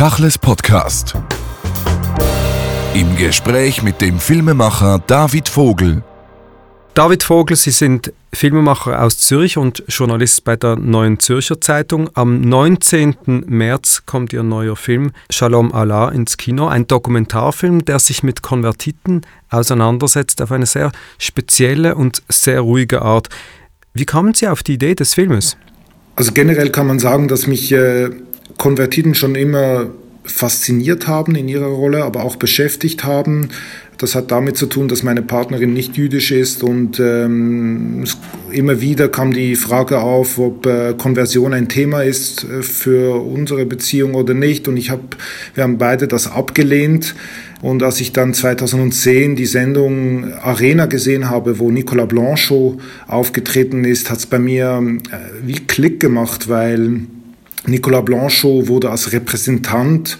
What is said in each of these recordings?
Tachles Podcast. Im Gespräch mit dem Filmemacher David Vogel. David Vogel, Sie sind Filmemacher aus Zürich und Journalist bei der Neuen Zürcher Zeitung. Am 19. März kommt Ihr neuer Film Shalom Allah ins Kino, ein Dokumentarfilm, der sich mit Konvertiten auseinandersetzt auf eine sehr spezielle und sehr ruhige Art. Wie kamen Sie auf die Idee des Filmes? Also generell kann man sagen, dass mich äh, Konvertiten schon immer fasziniert haben in ihrer Rolle, aber auch beschäftigt haben. Das hat damit zu tun, dass meine Partnerin nicht jüdisch ist und ähm, immer wieder kam die Frage auf, ob äh, Konversion ein Thema ist äh, für unsere Beziehung oder nicht. Und ich habe, wir haben beide das abgelehnt. Und als ich dann 2010 die Sendung Arena gesehen habe, wo Nicolas Blanchot aufgetreten ist, hat es bei mir äh, wie Klick gemacht, weil Nicolas Blanchot wurde als Repräsentant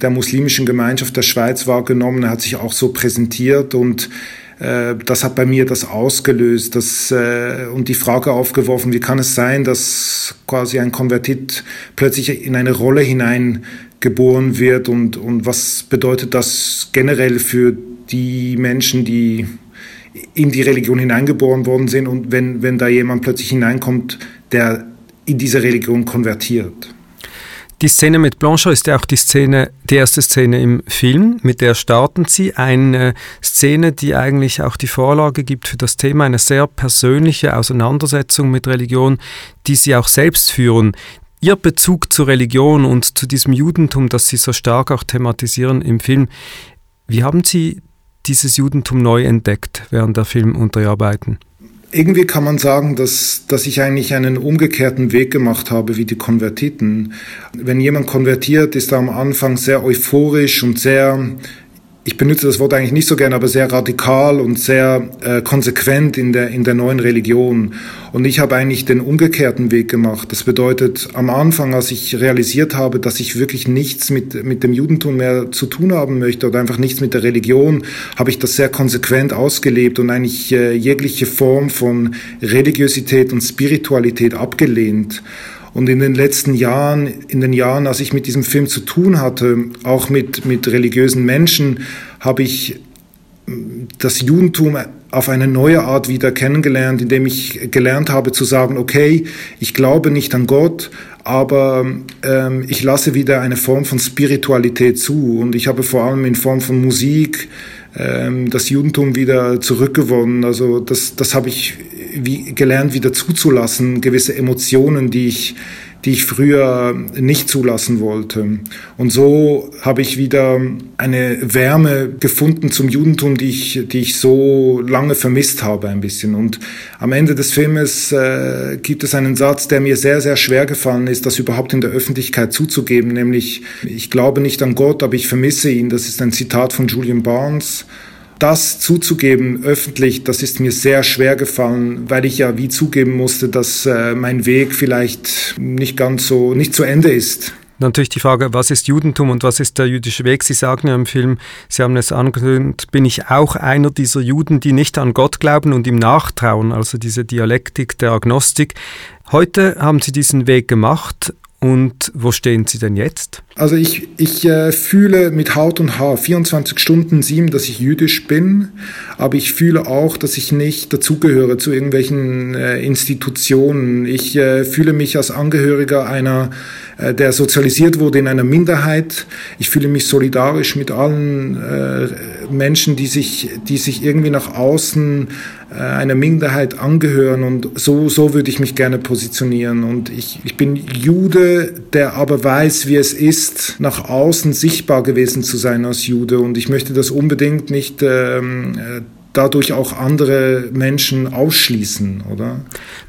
der muslimischen Gemeinschaft der Schweiz wahrgenommen. Er hat sich auch so präsentiert und äh, das hat bei mir das ausgelöst das, äh, und die Frage aufgeworfen, wie kann es sein, dass quasi ein Konvertit plötzlich in eine Rolle hineingeboren wird und, und was bedeutet das generell für die Menschen, die in die Religion hineingeboren worden sind und wenn, wenn da jemand plötzlich hineinkommt, der in diese Religion konvertiert. Die Szene mit Blanchard ist ja auch die Szene, die erste Szene im Film, mit der starten Sie. Eine Szene, die eigentlich auch die Vorlage gibt für das Thema, eine sehr persönliche Auseinandersetzung mit Religion, die Sie auch selbst führen. Ihr Bezug zur Religion und zu diesem Judentum, das Sie so stark auch thematisieren im Film, wie haben Sie dieses Judentum neu entdeckt während der Film und der Arbeiten? Irgendwie kann man sagen, dass, dass ich eigentlich einen umgekehrten Weg gemacht habe wie die Konvertiten. Wenn jemand konvertiert, ist er am Anfang sehr euphorisch und sehr ich benutze das Wort eigentlich nicht so gern, aber sehr radikal und sehr äh, konsequent in der, in der neuen Religion. Und ich habe eigentlich den umgekehrten Weg gemacht. Das bedeutet, am Anfang, als ich realisiert habe, dass ich wirklich nichts mit, mit dem Judentum mehr zu tun haben möchte oder einfach nichts mit der Religion, habe ich das sehr konsequent ausgelebt und eigentlich äh, jegliche Form von Religiosität und Spiritualität abgelehnt. Und in den letzten Jahren, in den Jahren, als ich mit diesem Film zu tun hatte, auch mit, mit religiösen Menschen, habe ich mm, das Judentum auf eine neue Art wieder kennengelernt, indem ich gelernt habe zu sagen, okay, ich glaube nicht an Gott, aber ähm, ich lasse wieder eine Form von Spiritualität zu. Und ich habe vor allem in Form von Musik ähm, das Judentum wieder zurückgewonnen. Also das, das habe ich wie gelernt, wieder zuzulassen, gewisse Emotionen, die ich, die ich früher nicht zulassen wollte. Und so habe ich wieder eine Wärme gefunden zum Judentum, die ich, die ich so lange vermisst habe ein bisschen. Und am Ende des Filmes äh, gibt es einen Satz, der mir sehr, sehr schwer gefallen ist, das überhaupt in der Öffentlichkeit zuzugeben, nämlich, ich glaube nicht an Gott, aber ich vermisse ihn. Das ist ein Zitat von Julian Barnes das zuzugeben öffentlich, das ist mir sehr schwer gefallen, weil ich ja wie zugeben musste, dass äh, mein Weg vielleicht nicht ganz so, nicht zu Ende ist. Natürlich die Frage, was ist Judentum und was ist der jüdische Weg? Sie sagen ja im Film, Sie haben es angekündigt, bin ich auch einer dieser Juden, die nicht an Gott glauben und ihm nachtrauen, also diese Dialektik der Agnostik. Heute haben Sie diesen Weg gemacht und wo stehen Sie denn jetzt? Also ich, ich äh, fühle mit Haut und Haar 24 Stunden sieben, dass ich jüdisch bin, aber ich fühle auch, dass ich nicht dazugehöre zu irgendwelchen äh, Institutionen. Ich äh, fühle mich als Angehöriger einer, äh, der sozialisiert wurde in einer Minderheit. Ich fühle mich solidarisch mit allen äh, Menschen, die sich, die sich irgendwie nach außen äh, einer Minderheit angehören und so, so würde ich mich gerne positionieren. Und ich, ich bin Jude, der aber weiß, wie es ist, nach außen sichtbar gewesen zu sein als Jude. Und ich möchte das unbedingt nicht ähm, äh, dadurch auch andere Menschen ausschließen, oder?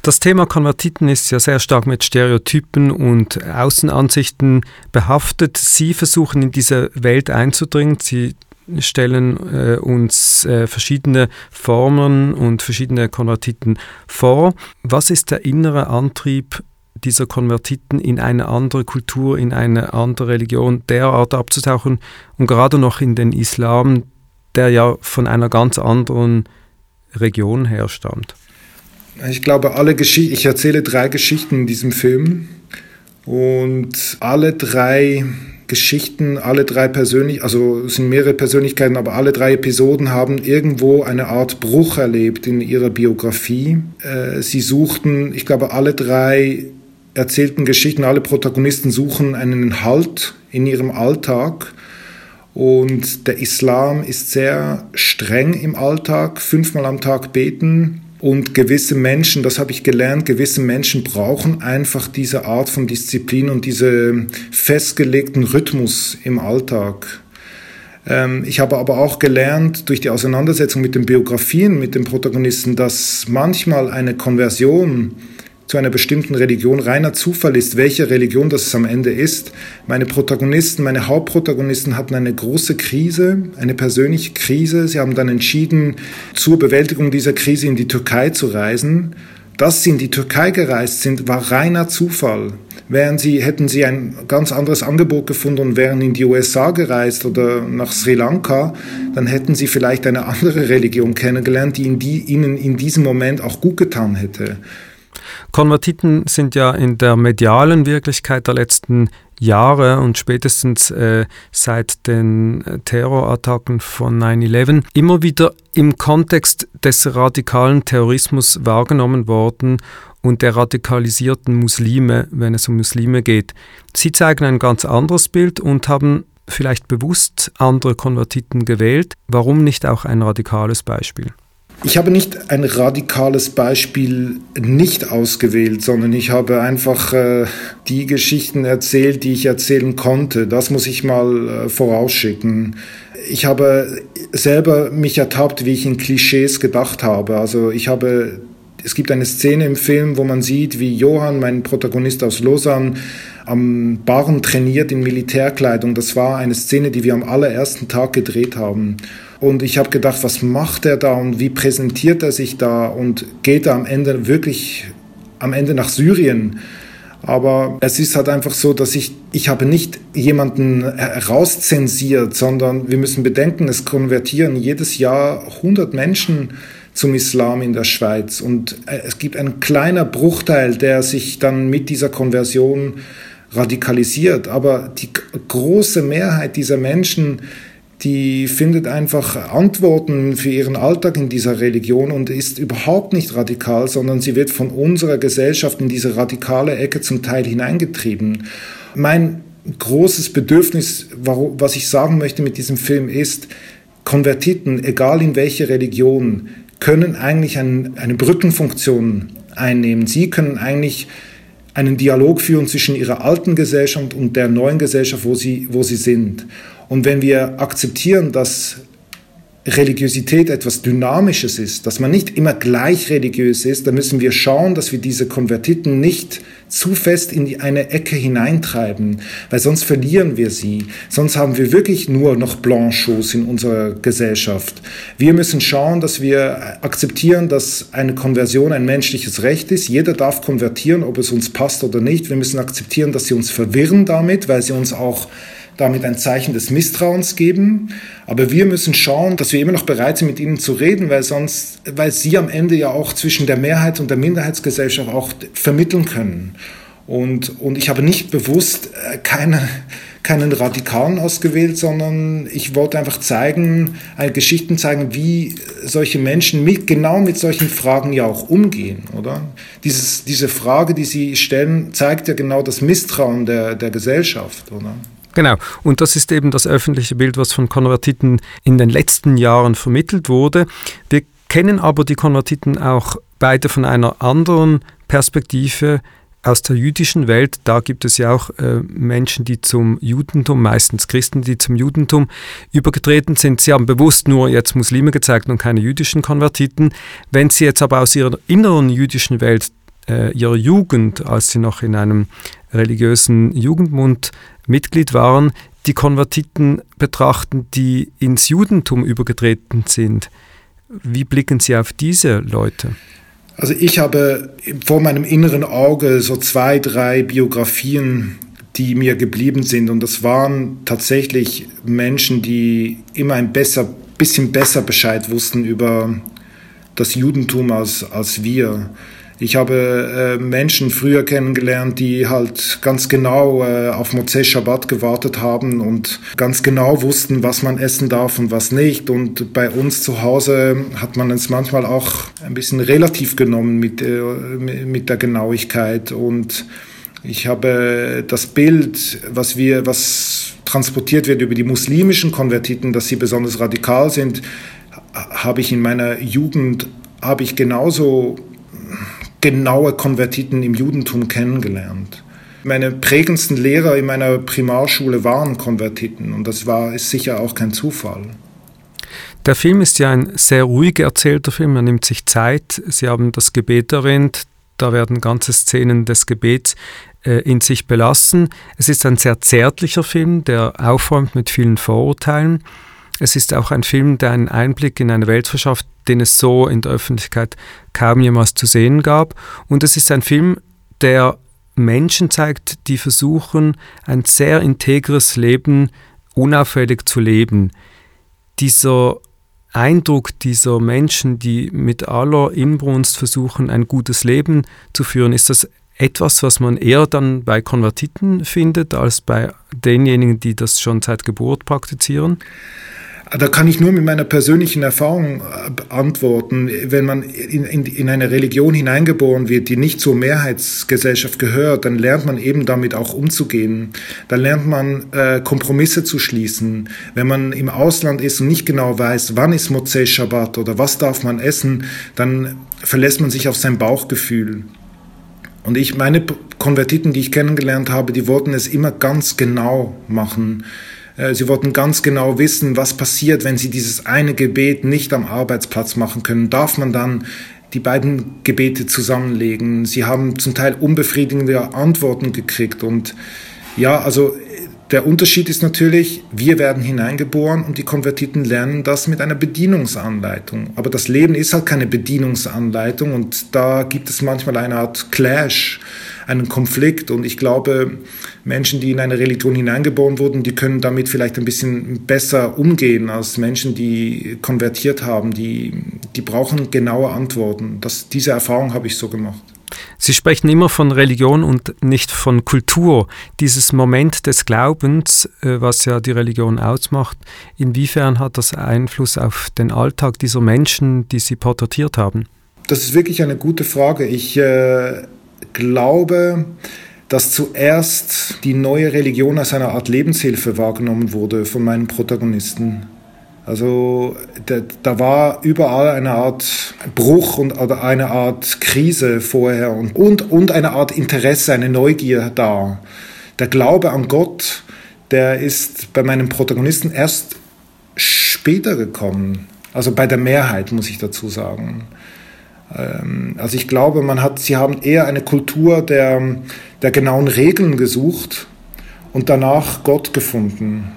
Das Thema Konvertiten ist ja sehr stark mit Stereotypen und Außenansichten behaftet. Sie versuchen in diese Welt einzudringen. Sie stellen äh, uns äh, verschiedene Formen und verschiedene Konvertiten vor. Was ist der innere Antrieb dieser Konvertiten in eine andere Kultur, in eine andere Religion derart abzutauchen und gerade noch in den Islam, der ja von einer ganz anderen Region herstammt? Ich glaube, alle Geschichten, ich erzähle drei Geschichten in diesem Film und alle drei Geschichten, alle drei persönlich, also es sind mehrere Persönlichkeiten, aber alle drei Episoden haben irgendwo eine Art Bruch erlebt in ihrer Biografie. Äh, sie suchten, ich glaube, alle drei erzählten Geschichten, alle Protagonisten suchen einen Halt in ihrem Alltag. Und der Islam ist sehr streng im Alltag, fünfmal am Tag beten, und gewisse Menschen, das habe ich gelernt, gewisse Menschen brauchen einfach diese Art von Disziplin und diese festgelegten Rhythmus im Alltag. Ähm, ich habe aber auch gelernt durch die Auseinandersetzung mit den Biografien, mit den Protagonisten, dass manchmal eine Konversion zu einer bestimmten Religion reiner Zufall ist, welche Religion das am Ende ist. Meine Protagonisten, meine Hauptprotagonisten hatten eine große Krise, eine persönliche Krise. Sie haben dann entschieden, zur Bewältigung dieser Krise in die Türkei zu reisen. Dass sie in die Türkei gereist sind, war reiner Zufall. Wären sie, hätten sie ein ganz anderes Angebot gefunden und wären in die USA gereist oder nach Sri Lanka, dann hätten sie vielleicht eine andere Religion kennengelernt, die, in die ihnen in diesem Moment auch gut getan hätte. Konvertiten sind ja in der medialen Wirklichkeit der letzten Jahre und spätestens äh, seit den äh, Terrorattacken von 9-11 immer wieder im Kontext des radikalen Terrorismus wahrgenommen worden und der radikalisierten Muslime, wenn es um Muslime geht. Sie zeigen ein ganz anderes Bild und haben vielleicht bewusst andere Konvertiten gewählt. Warum nicht auch ein radikales Beispiel? Ich habe nicht ein radikales Beispiel nicht ausgewählt, sondern ich habe einfach äh, die Geschichten erzählt, die ich erzählen konnte. Das muss ich mal äh, vorausschicken. Ich habe selber mich ertappt, wie ich in Klischees gedacht habe. Also ich habe, es gibt eine Szene im Film, wo man sieht, wie Johann, mein Protagonist aus Lausanne, am Barren trainiert in Militärkleidung. Das war eine Szene, die wir am allerersten Tag gedreht haben. Und ich habe gedacht, was macht er da und wie präsentiert er sich da und geht er am Ende wirklich am Ende nach Syrien? Aber es ist halt einfach so, dass ich, ich habe nicht jemanden rauszensiert, sondern wir müssen bedenken, es konvertieren jedes Jahr 100 Menschen zum Islam in der Schweiz. Und äh, es gibt einen kleiner Bruchteil, der sich dann mit dieser Konversion radikalisiert. Aber die große Mehrheit dieser Menschen, die findet einfach Antworten für ihren Alltag in dieser Religion und ist überhaupt nicht radikal, sondern sie wird von unserer Gesellschaft in diese radikale Ecke zum Teil hineingetrieben. Mein großes Bedürfnis, was ich sagen möchte mit diesem Film ist, Konvertiten, egal in welche Religion, können eigentlich ein, eine Brückenfunktion einnehmen. Sie können eigentlich einen Dialog führen zwischen ihrer alten Gesellschaft und der neuen Gesellschaft, wo sie, wo sie sind. Und wenn wir akzeptieren, dass Religiosität etwas Dynamisches ist, dass man nicht immer gleich religiös ist, dann müssen wir schauen, dass wir diese Konvertiten nicht zu fest in eine Ecke hineintreiben, weil sonst verlieren wir sie. Sonst haben wir wirklich nur noch Blanchos in unserer Gesellschaft. Wir müssen schauen, dass wir akzeptieren, dass eine Konversion ein menschliches Recht ist. Jeder darf konvertieren, ob es uns passt oder nicht. Wir müssen akzeptieren, dass sie uns verwirren damit, weil sie uns auch damit ein Zeichen des Misstrauens geben. Aber wir müssen schauen, dass wir immer noch bereit sind, mit ihnen zu reden, weil sonst, weil sie am Ende ja auch zwischen der Mehrheit und der Minderheitsgesellschaft auch vermitteln können. Und, und ich habe nicht bewusst äh, keine, keinen Radikalen ausgewählt, sondern ich wollte einfach zeigen, Geschichten zeigen, wie solche Menschen mit, genau mit solchen Fragen ja auch umgehen, oder? Dieses, diese Frage, die sie stellen, zeigt ja genau das Misstrauen der, der Gesellschaft, oder? Genau, und das ist eben das öffentliche Bild, was von Konvertiten in den letzten Jahren vermittelt wurde. Wir kennen aber die Konvertiten auch beide von einer anderen Perspektive aus der jüdischen Welt. Da gibt es ja auch äh, Menschen, die zum Judentum, meistens Christen, die zum Judentum übergetreten sind. Sie haben bewusst nur jetzt Muslime gezeigt und keine jüdischen Konvertiten. Wenn Sie jetzt aber aus Ihrer inneren jüdischen Welt äh, ihrer Jugend, als sie noch in einem religiösen Jugendmund Mitglied waren, die Konvertiten betrachten, die ins Judentum übergetreten sind. Wie blicken Sie auf diese Leute? Also ich habe vor meinem inneren Auge so zwei, drei Biografien, die mir geblieben sind. Und das waren tatsächlich Menschen, die immer ein besser, bisschen besser Bescheid wussten über das Judentum als, als wir. Ich habe äh, Menschen früher kennengelernt, die halt ganz genau äh, auf Mozeh Shabbat gewartet haben und ganz genau wussten, was man essen darf und was nicht. Und bei uns zu Hause hat man es manchmal auch ein bisschen relativ genommen mit, äh, mit der Genauigkeit. Und ich habe das Bild, was wir, was transportiert wird über die muslimischen Konvertiten, dass sie besonders radikal sind, habe ich in meiner Jugend habe ich genauso genaue Konvertiten im Judentum kennengelernt. Meine prägendsten Lehrer in meiner Primarschule waren Konvertiten und das war ist sicher auch kein Zufall. Der Film ist ja ein sehr ruhig erzählter Film, er nimmt sich Zeit. Sie haben das Gebet erwähnt, da werden ganze Szenen des Gebets äh, in sich belassen. Es ist ein sehr zärtlicher Film, der aufräumt mit vielen Vorurteilen. Es ist auch ein Film, der einen Einblick in eine Welt verschafft, den es so in der Öffentlichkeit kaum jemals zu sehen gab. Und es ist ein Film, der Menschen zeigt, die versuchen, ein sehr integres Leben unauffällig zu leben. Dieser Eindruck dieser Menschen, die mit aller Inbrunst versuchen, ein gutes Leben zu führen, ist das etwas, was man eher dann bei Konvertiten findet, als bei denjenigen, die das schon seit Geburt praktizieren? Da kann ich nur mit meiner persönlichen Erfahrung äh, antworten. Wenn man in, in, in, eine Religion hineingeboren wird, die nicht zur Mehrheitsgesellschaft gehört, dann lernt man eben damit auch umzugehen. Dann lernt man äh, Kompromisse zu schließen. Wenn man im Ausland ist und nicht genau weiß, wann ist Mozeh Shabbat oder was darf man essen, dann verlässt man sich auf sein Bauchgefühl. Und ich, meine Konvertiten, die ich kennengelernt habe, die wollten es immer ganz genau machen. Äh, sie wollten ganz genau wissen, was passiert, wenn sie dieses eine Gebet nicht am Arbeitsplatz machen können. Darf man dann die beiden Gebete zusammenlegen? Sie haben zum Teil unbefriedigende Antworten gekriegt. Und ja, also der Unterschied ist natürlich, wir werden hineingeboren und die Konvertiten lernen das mit einer Bedienungsanleitung. Aber das Leben ist halt keine Bedienungsanleitung und da gibt es manchmal eine Art Clash einen Konflikt. Und ich glaube, Menschen, die in eine Religion hineingeboren wurden, die können damit vielleicht ein bisschen besser umgehen als Menschen, die konvertiert haben. Die, die brauchen genaue Antworten. Das, diese Erfahrung habe ich so gemacht. Sie sprechen immer von Religion und nicht von Kultur. Dieses Moment des Glaubens, äh, was ja die Religion ausmacht, inwiefern hat das Einfluss auf den Alltag dieser Menschen, die Sie porträtiert haben? Das ist wirklich eine gute Frage. Ich äh, glaube, dass zuerst die neue Religion als eine Art Lebenshilfe wahrgenommen wurde von meinen Protagonisten. Also da, da war überall eine Art Bruch und oder eine Art Krise vorher und, und, und eine Art Interesse, eine Neugier da. Der Glaube an Gott, der ist bei meinen Protagonisten erst später gekommen. Also bei der Mehrheit, muss ich dazu sagen. Ähm, also ich glaube, man hat, sie haben eher eine Kultur der, der genauen Regeln gesucht und danach Gott gefunden.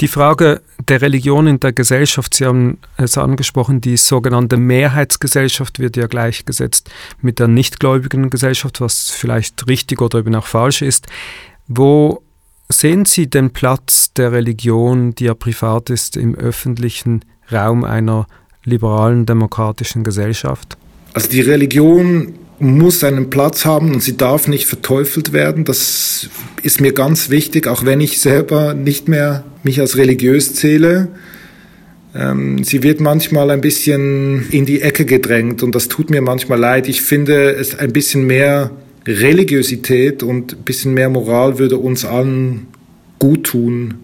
Die Frage der Religion in der Gesellschaft, Sie haben es angesprochen, die sogenannte Mehrheitsgesellschaft wird ja gleichgesetzt mit der nichtgläubigen Gesellschaft, was vielleicht richtig oder eben auch falsch ist. Wo sehen Sie den Platz der Religion, die ja privat ist, im öffentlichen Raum einer liberalen demokratischen Gesellschaft? Also die Religion muss einen Platz haben und sie darf nicht verteufelt werden. Das ist mir ganz wichtig, auch wenn ich selber nicht mehr mich als religiös zähle. Ähm, sie wird manchmal ein bisschen in die Ecke gedrängt und das tut mir manchmal leid. Ich finde, es ein bisschen mehr Religiosität und ein bisschen mehr Moral würde uns allen gut tun.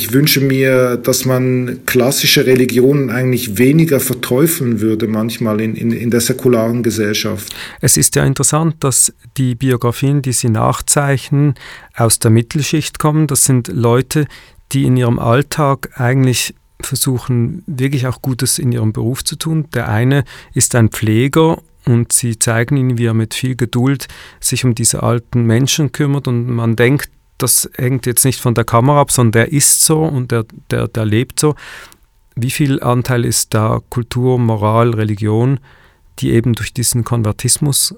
Ich wünsche mir, dass man klassische Religionen eigentlich weniger verteufeln würde, manchmal in, in, in der säkularen Gesellschaft. Es ist ja interessant, dass die Biografien, die Sie nachzeichnen, aus der Mittelschicht kommen. Das sind Leute, die in ihrem Alltag eigentlich versuchen, wirklich auch Gutes in ihrem Beruf zu tun. Der eine ist ein Pfleger und sie zeigen ihn, wie er mit viel Geduld sich um diese alten Menschen kümmert und man denkt, das hängt jetzt nicht von der Kamera ab, sondern der ist so und der, der, der lebt so. Wie viel Anteil ist da Kultur, Moral, Religion, die eben durch diesen Konvertismus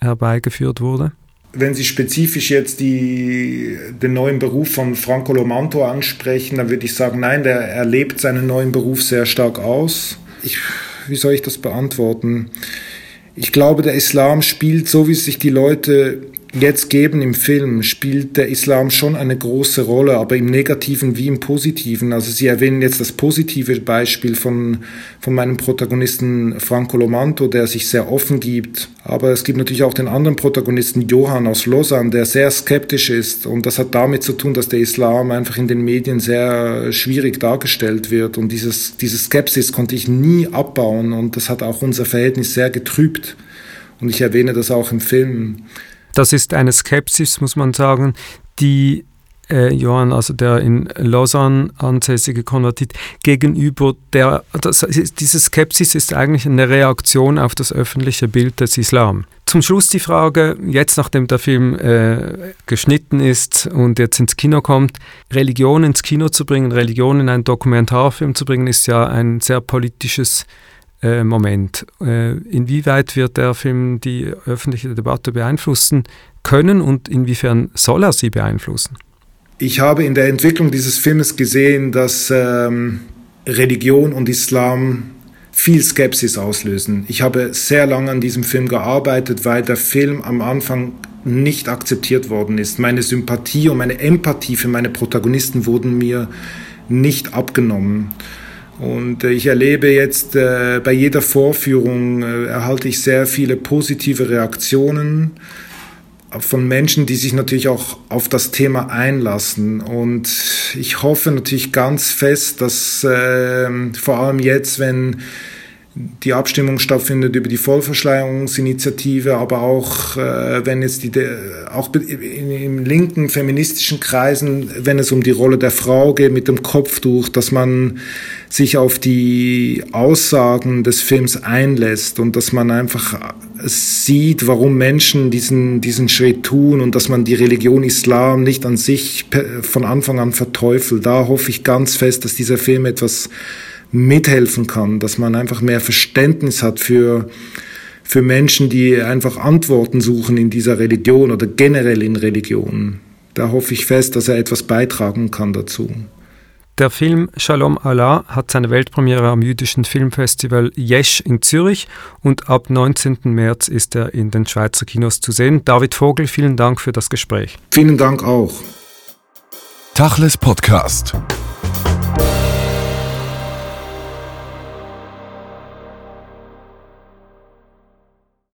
herbeigeführt wurde? Wenn Sie spezifisch jetzt die, den neuen Beruf von Franco Lomanto ansprechen, dann würde ich sagen, nein, der erlebt seinen neuen Beruf sehr stark aus. Ich, wie soll ich das beantworten? Ich glaube, der Islam spielt, so wie sich die Leute jetzt geben im Film, spielt der Islam schon eine große Rolle, aber im Negativen wie im Positiven. Also Sie erwähnen jetzt das positive Beispiel von, von meinem Protagonisten Franco Lomanto, der sich sehr offen gibt. Aber es gibt natürlich auch den anderen Protagonisten Johann aus Lausanne, der sehr skeptisch ist. Und das hat damit zu tun, dass der Islam einfach in den Medien sehr schwierig dargestellt wird. Und dieses, diese Skepsis konnte ich nie abbauen. Und das hat auch unser Verhältnis sehr getrübt. Und ich erwähne das auch im Film. Das ist eine Skepsis, muss man sagen, die äh, Johann, also der in Lausanne ansässige Konvertit, gegenüber der, das, diese Skepsis ist eigentlich eine Reaktion auf das öffentliche Bild des Islam. Zum Schluss die Frage, jetzt nachdem der Film äh, geschnitten ist und jetzt ins Kino kommt, Religion ins Kino zu bringen, Religion in einen Dokumentarfilm zu bringen, ist ja ein sehr politisches äh, Moment. Äh, inwieweit wird der Film die öffentliche Debatte beeinflussen können und inwiefern soll er sie beeinflussen? Ich habe in der Entwicklung dieses Filmes gesehen, dass ähm, Religion und Islam viel Skepsis auslösen. Ich habe sehr lange an diesem Film gearbeitet, weil der Film am Anfang nicht akzeptiert worden ist. Meine Sympathie und meine Empathie für meine Protagonisten wurden mir nicht abgenommen. Und äh, ich erlebe jetzt äh, bei jeder Vorführung äh, erhalte ich sehr viele positive Reaktionen von Menschen, die sich natürlich auch auf das Thema einlassen. Und ich hoffe natürlich ganz fest, dass äh, vor allem jetzt, wenn die Abstimmung stattfindet über die Vollverschleierungsinitiative, aber auch äh, wenn jetzt die auch in, in linken feministischen Kreisen, wenn es um die Rolle der Frau geht mit dem Kopftuch, dass man sich auf die Aussagen des Films einlässt und dass man einfach sieht, warum Menschen diesen diesen Schritt tun und dass man die Religion Islam nicht an sich von Anfang an verteufelt. Da hoffe ich ganz fest, dass dieser Film etwas mithelfen kann, dass man einfach mehr Verständnis hat für, für Menschen, die einfach Antworten suchen in dieser Religion oder generell in Religionen. Da hoffe ich fest, dass er etwas beitragen kann dazu. Der Film Shalom Allah hat seine Weltpremiere am jüdischen Filmfestival Jesch in Zürich und ab 19. März ist er in den Schweizer Kinos zu sehen. David Vogel, vielen Dank für das Gespräch. Vielen Dank auch. Tachles Podcast.